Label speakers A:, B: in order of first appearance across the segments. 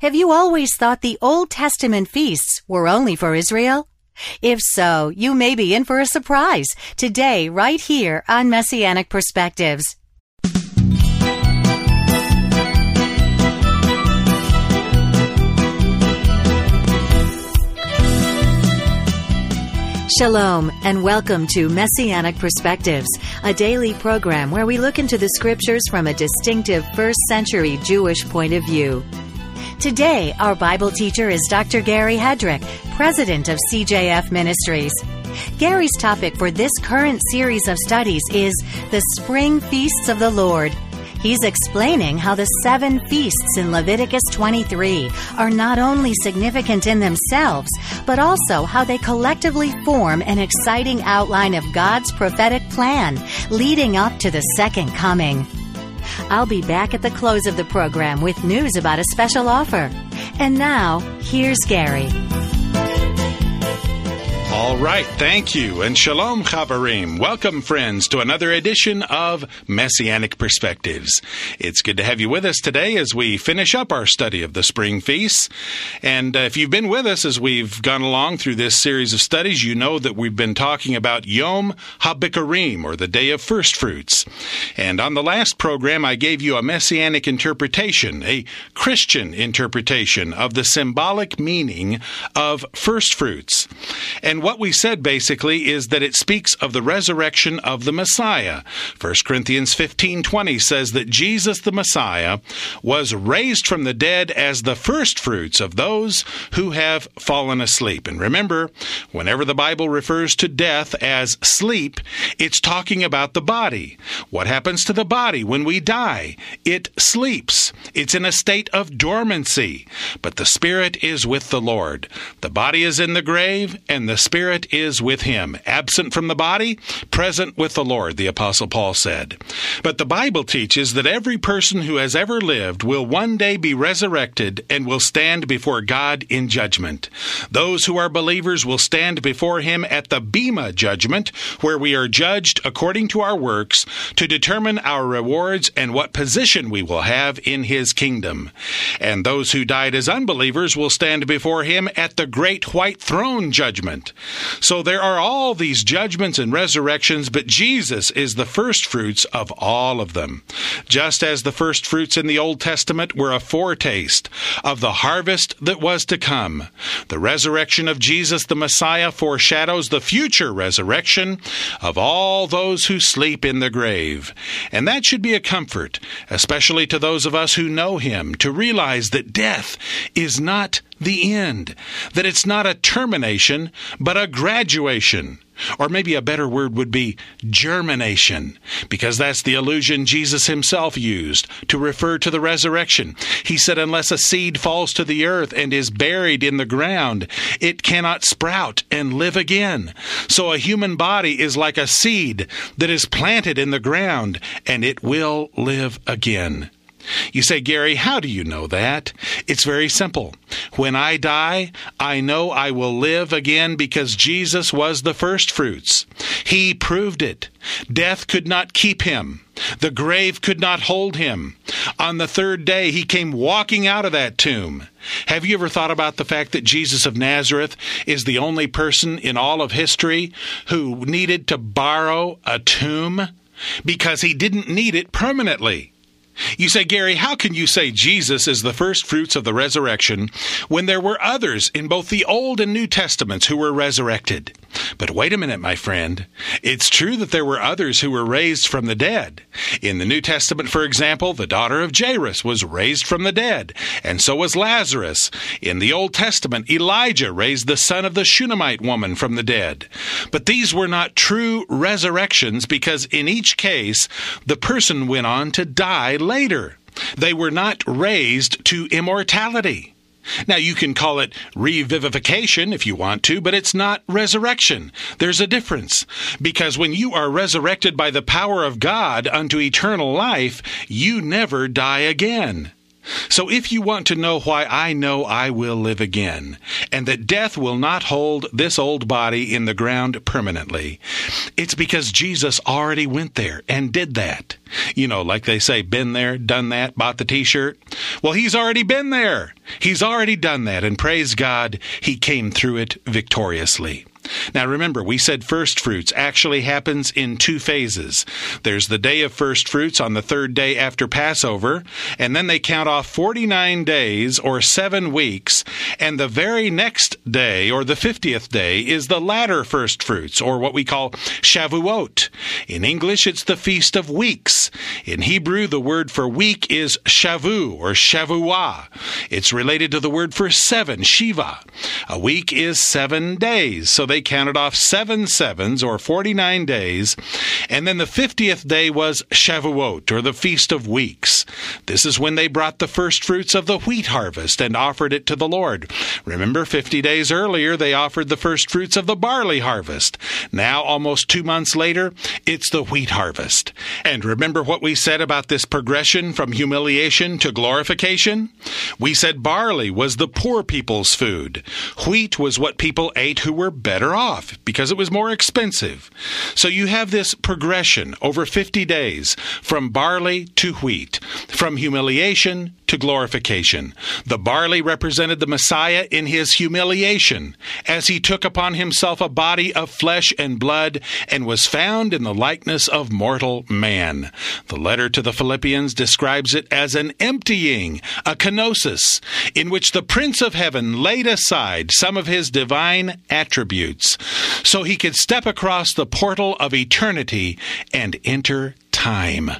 A: Have you always thought the Old Testament feasts were only for Israel? If so, you may be in for a surprise today, right here on Messianic Perspectives. Shalom and welcome to Messianic Perspectives, a daily program where we look into the scriptures from a distinctive first century Jewish point of view. Today, our Bible teacher is Dr. Gary Hedrick, president of CJF Ministries. Gary's topic for this current series of studies is the Spring Feasts of the Lord. He's explaining how the seven feasts in Leviticus 23 are not only significant in themselves, but also how they collectively form an exciting outline of God's prophetic plan leading up to the second coming. I'll be back at the close of the program with news about a special offer. And now, here's Gary.
B: All right, thank you, and shalom, Chaverim. Welcome, friends, to another edition of Messianic Perspectives. It's good to have you with us today as we finish up our study of the spring feasts. And uh, if you've been with us as we've gone along through this series of studies, you know that we've been talking about Yom HaBikurim, or the Day of First Fruits. And on the last program, I gave you a Messianic interpretation, a Christian interpretation of the symbolic meaning of first fruits. And what we said basically is that it speaks of the resurrection of the Messiah. 1 Corinthians 15:20 says that Jesus the Messiah was raised from the dead as the first fruits of those who have fallen asleep. And remember, whenever the Bible refers to death as sleep, it's talking about the body. What happens to the body when we die? It sleeps. It's in a state of dormancy. But the spirit is with the Lord. The body is in the grave and the spirit is with him. Absent from the body, present with the Lord, the Apostle Paul said. But the Bible teaches that every person who has ever lived will one day be resurrected and will stand before God in judgment. Those who are believers will stand before him at the Bema judgment, where we are judged according to our works to determine our rewards and what position we will have in his kingdom. And those who died as unbelievers will stand before him at the great white throne judgment. So there are all these judgments and resurrections, but Jesus is the first fruits of all of them. Just as the first fruits in the Old Testament were a foretaste of the harvest that was to come, the resurrection of Jesus the Messiah foreshadows the future resurrection of all those who sleep in the grave. And that should be a comfort, especially to those of us who know him, to realize that death is not the end, that it's not a termination, but a graduation. Or maybe a better word would be germination, because that's the allusion Jesus himself used to refer to the resurrection. He said, Unless a seed falls to the earth and is buried in the ground, it cannot sprout and live again. So a human body is like a seed that is planted in the ground, and it will live again. You say, Gary, how do you know that? It's very simple. When I die, I know I will live again because Jesus was the first fruits. He proved it. Death could not keep him. The grave could not hold him. On the third day, he came walking out of that tomb. Have you ever thought about the fact that Jesus of Nazareth is the only person in all of history who needed to borrow a tomb? Because he didn't need it permanently. You say, Gary, how can you say Jesus is the first fruits of the resurrection when there were others in both the Old and New Testaments who were resurrected? But wait a minute, my friend. It's true that there were others who were raised from the dead. In the New Testament, for example, the daughter of Jairus was raised from the dead, and so was Lazarus. In the Old Testament, Elijah raised the son of the Shunammite woman from the dead. But these were not true resurrections because in each case, the person went on to die later. They were not raised to immortality. Now, you can call it revivification if you want to, but it's not resurrection. There's a difference. Because when you are resurrected by the power of God unto eternal life, you never die again. So if you want to know why I know I will live again, and that death will not hold this old body in the ground permanently, it's because Jesus already went there and did that. You know, like they say, been there, done that, bought the t shirt. Well, he's already been there. He's already done that, and praise God, he came through it victoriously. Now remember, we said first fruits actually happens in two phases. There's the day of first fruits on the third day after Passover, and then they count off 49 days or seven weeks, and the very next day or the 50th day is the latter first fruits or what we call Shavuot. In English, it's the Feast of Weeks. In Hebrew, the word for week is Shavu or Shavuah. It's related to the word for seven, Shiva. A week is seven days, so they counted off seven sevens or 49 days. And then the 50th day was Shavuot or the Feast of Weeks. This is when they brought the first fruits of the wheat harvest and offered it to the Lord. Remember, 50 days earlier, they offered the first fruits of the barley harvest. Now, almost two months later, it's the wheat harvest. And remember what we said about this progression from humiliation to glorification? We said barley was the poor people's food. Wheat was what people ate who were better off because it was more expensive. So you have this progression over 50 days from barley to wheat, from humiliation to glorification. The barley represented the Messiah in his humiliation, as he took upon himself a body of flesh and blood and was found in the likeness of mortal man. The letter to the Philippians describes it as an emptying, a kenosis, in which the Prince of Heaven laid aside some of his divine attributes so he could step across the portal of eternity and enter time.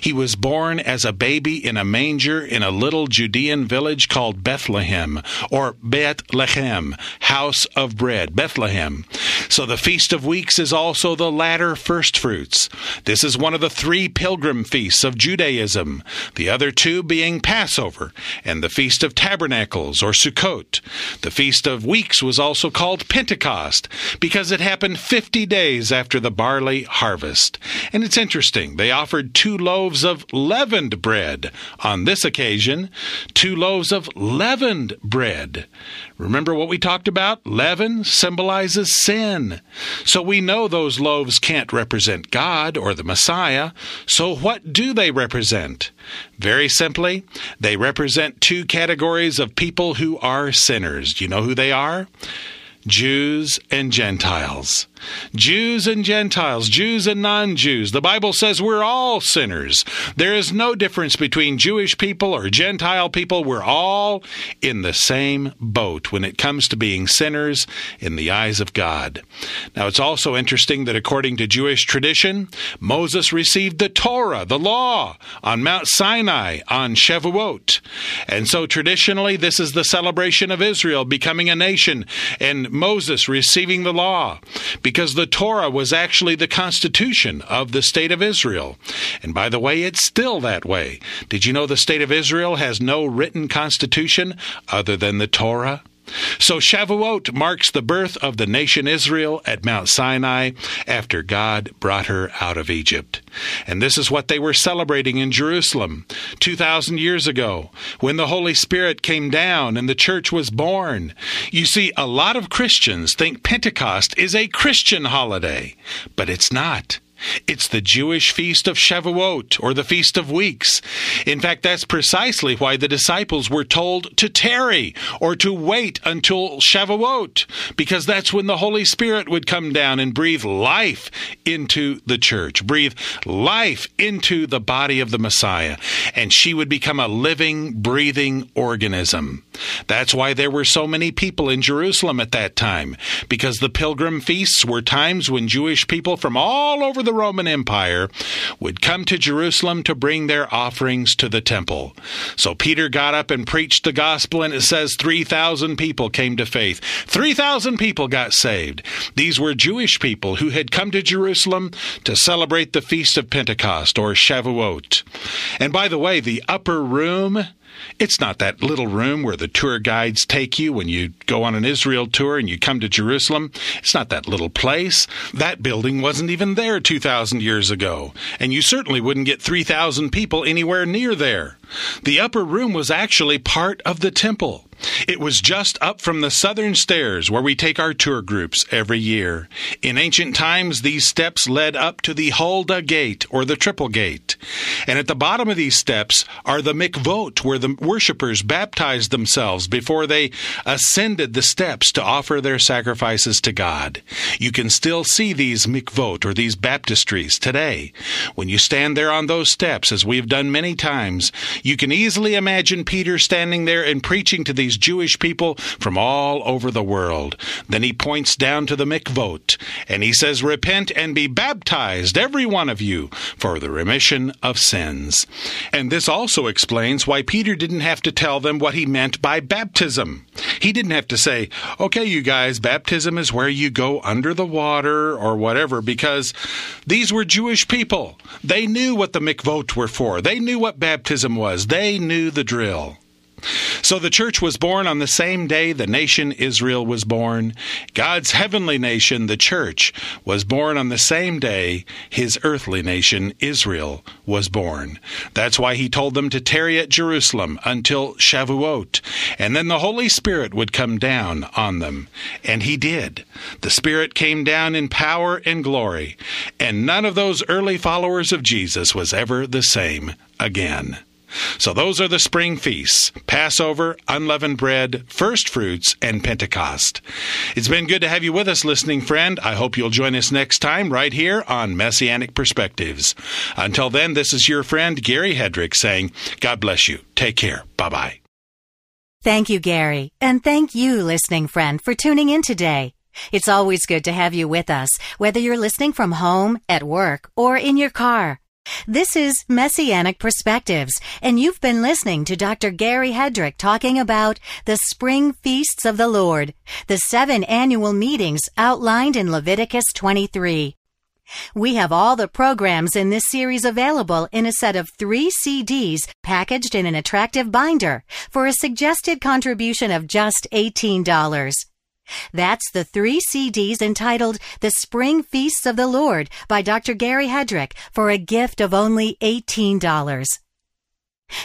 B: He was born as a baby in a manger in a little Judean village called Bethlehem, or Beit Lechem, house of bread, Bethlehem. So the Feast of Weeks is also the latter first fruits. This is one of the three pilgrim feasts of Judaism, the other two being Passover and the Feast of Tabernacles, or Sukkot. The Feast of Weeks was also called Pentecost because it happened 50 days after the barley harvest. And it's interesting, they offered two loaves of leavened bread. On this occasion, two loaves of leavened bread. Remember what we talked about? Leaven symbolizes sin. So we know those loaves can't represent God or the Messiah. So what do they represent? Very simply, they represent two categories of people who are sinners. Do you know who they are? Jews and Gentiles. Jews and Gentiles, Jews and non Jews. The Bible says we're all sinners. There is no difference between Jewish people or Gentile people. We're all in the same boat when it comes to being sinners in the eyes of God. Now, it's also interesting that according to Jewish tradition, Moses received the Torah, the law, on Mount Sinai on Shavuot. And so traditionally, this is the celebration of Israel becoming a nation and Moses receiving the law because the Torah was actually the constitution of the state of Israel. And by the way, it's still that way. Did you know the state of Israel has no written constitution other than the Torah? So Shavuot marks the birth of the nation Israel at Mount Sinai after God brought her out of Egypt. And this is what they were celebrating in Jerusalem 2,000 years ago when the Holy Spirit came down and the church was born. You see, a lot of Christians think Pentecost is a Christian holiday, but it's not. It's the Jewish feast of Shavuot, or the Feast of Weeks. In fact, that's precisely why the disciples were told to tarry or to wait until Shavuot, because that's when the Holy Spirit would come down and breathe life into the church, breathe life into the body of the Messiah, and she would become a living, breathing organism. That's why there were so many people in Jerusalem at that time, because the pilgrim feasts were times when Jewish people from all over the Roman Empire would come to Jerusalem to bring their offerings to the temple. So Peter got up and preached the gospel, and it says 3,000 people came to faith. 3,000 people got saved. These were Jewish people who had come to Jerusalem to celebrate the Feast of Pentecost or Shavuot. And by the way, the upper room it's not that little room where the tour guides take you when you go on an Israel tour and you come to Jerusalem. It's not that little place. That building wasn't even there 2,000 years ago. And you certainly wouldn't get 3,000 people anywhere near there. The upper room was actually part of the temple. It was just up from the southern stairs where we take our tour groups every year. In ancient times, these steps led up to the Huldah Gate or the Triple Gate. And at the bottom of these steps are the mikvot where the worshippers baptized themselves before they ascended the steps to offer their sacrifices to God. You can still see these mikvot or these baptistries today. When you stand there on those steps, as we've done many times, you can easily imagine Peter standing there and preaching to these Jewish people from all over the world. Then he points down to the mikvot and he says, Repent and be baptized, every one of you, for the remission of sins. And this also explains why Peter didn't have to tell them what he meant by baptism. He didn't have to say, Okay, you guys, baptism is where you go under the water or whatever, because these were Jewish people. They knew what the mikvot were for, they knew what baptism was, they knew the drill. So the church was born on the same day the nation Israel was born. God's heavenly nation, the church, was born on the same day his earthly nation, Israel, was born. That's why he told them to tarry at Jerusalem until Shavuot, and then the Holy Spirit would come down on them. And he did. The Spirit came down in power and glory, and none of those early followers of Jesus was ever the same again. So those are the spring feasts Passover, unleavened bread, first fruits, and Pentecost. It's been good to have you with us, listening friend. I hope you'll join us next time right here on Messianic Perspectives. Until then, this is your friend Gary Hedrick saying, God bless you. Take care. Bye bye.
A: Thank you, Gary. And thank you, listening friend, for tuning in today. It's always good to have you with us, whether you're listening from home, at work, or in your car. This is Messianic Perspectives, and you've been listening to Dr. Gary Hedrick talking about the spring feasts of the Lord, the seven annual meetings outlined in Leviticus 23. We have all the programs in this series available in a set of three CDs packaged in an attractive binder for a suggested contribution of just $18. That's the three CDs entitled The Spring Feasts of the Lord by Dr. Gary Hedrick for a gift of only $18.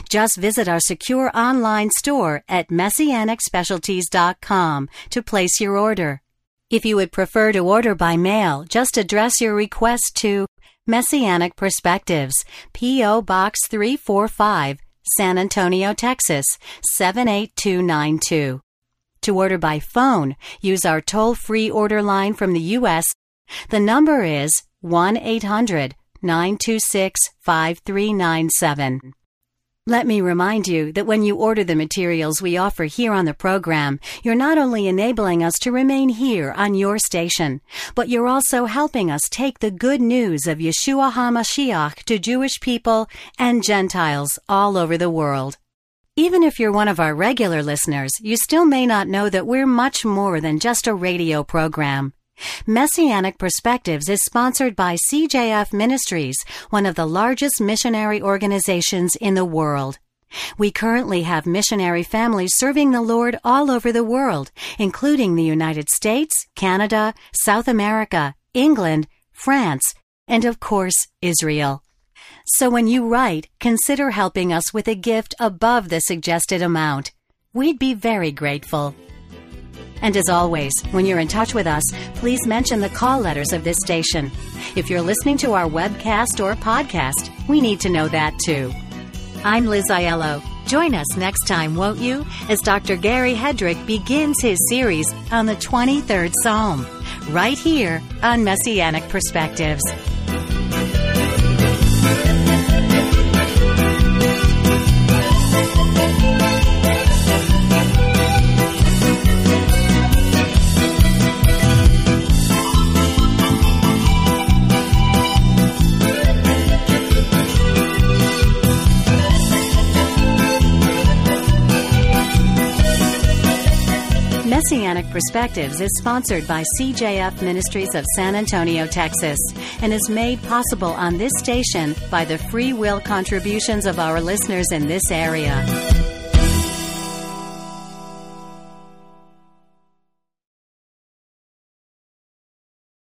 A: Just visit our secure online store at messianicspecialties.com to place your order. If you would prefer to order by mail, just address your request to Messianic Perspectives, P.O. Box 345, San Antonio, Texas 78292. To order by phone, use our toll free order line from the U.S. The number is 1 800 926 5397. Let me remind you that when you order the materials we offer here on the program, you're not only enabling us to remain here on your station, but you're also helping us take the good news of Yeshua HaMashiach to Jewish people and Gentiles all over the world. Even if you're one of our regular listeners, you still may not know that we're much more than just a radio program. Messianic Perspectives is sponsored by CJF Ministries, one of the largest missionary organizations in the world. We currently have missionary families serving the Lord all over the world, including the United States, Canada, South America, England, France, and of course, Israel. So when you write, consider helping us with a gift above the suggested amount. We'd be very grateful. And as always, when you're in touch with us, please mention the call letters of this station. If you're listening to our webcast or podcast, we need to know that too. I'm Liz Aiello. Join us next time, won't you, as Dr. Gary Hedrick begins his series on the 23rd Psalm, right here on Messianic Perspectives. Messianic Perspectives is sponsored by CJF Ministries of San Antonio, Texas, and is made possible on this station by the free will contributions of our listeners in this area.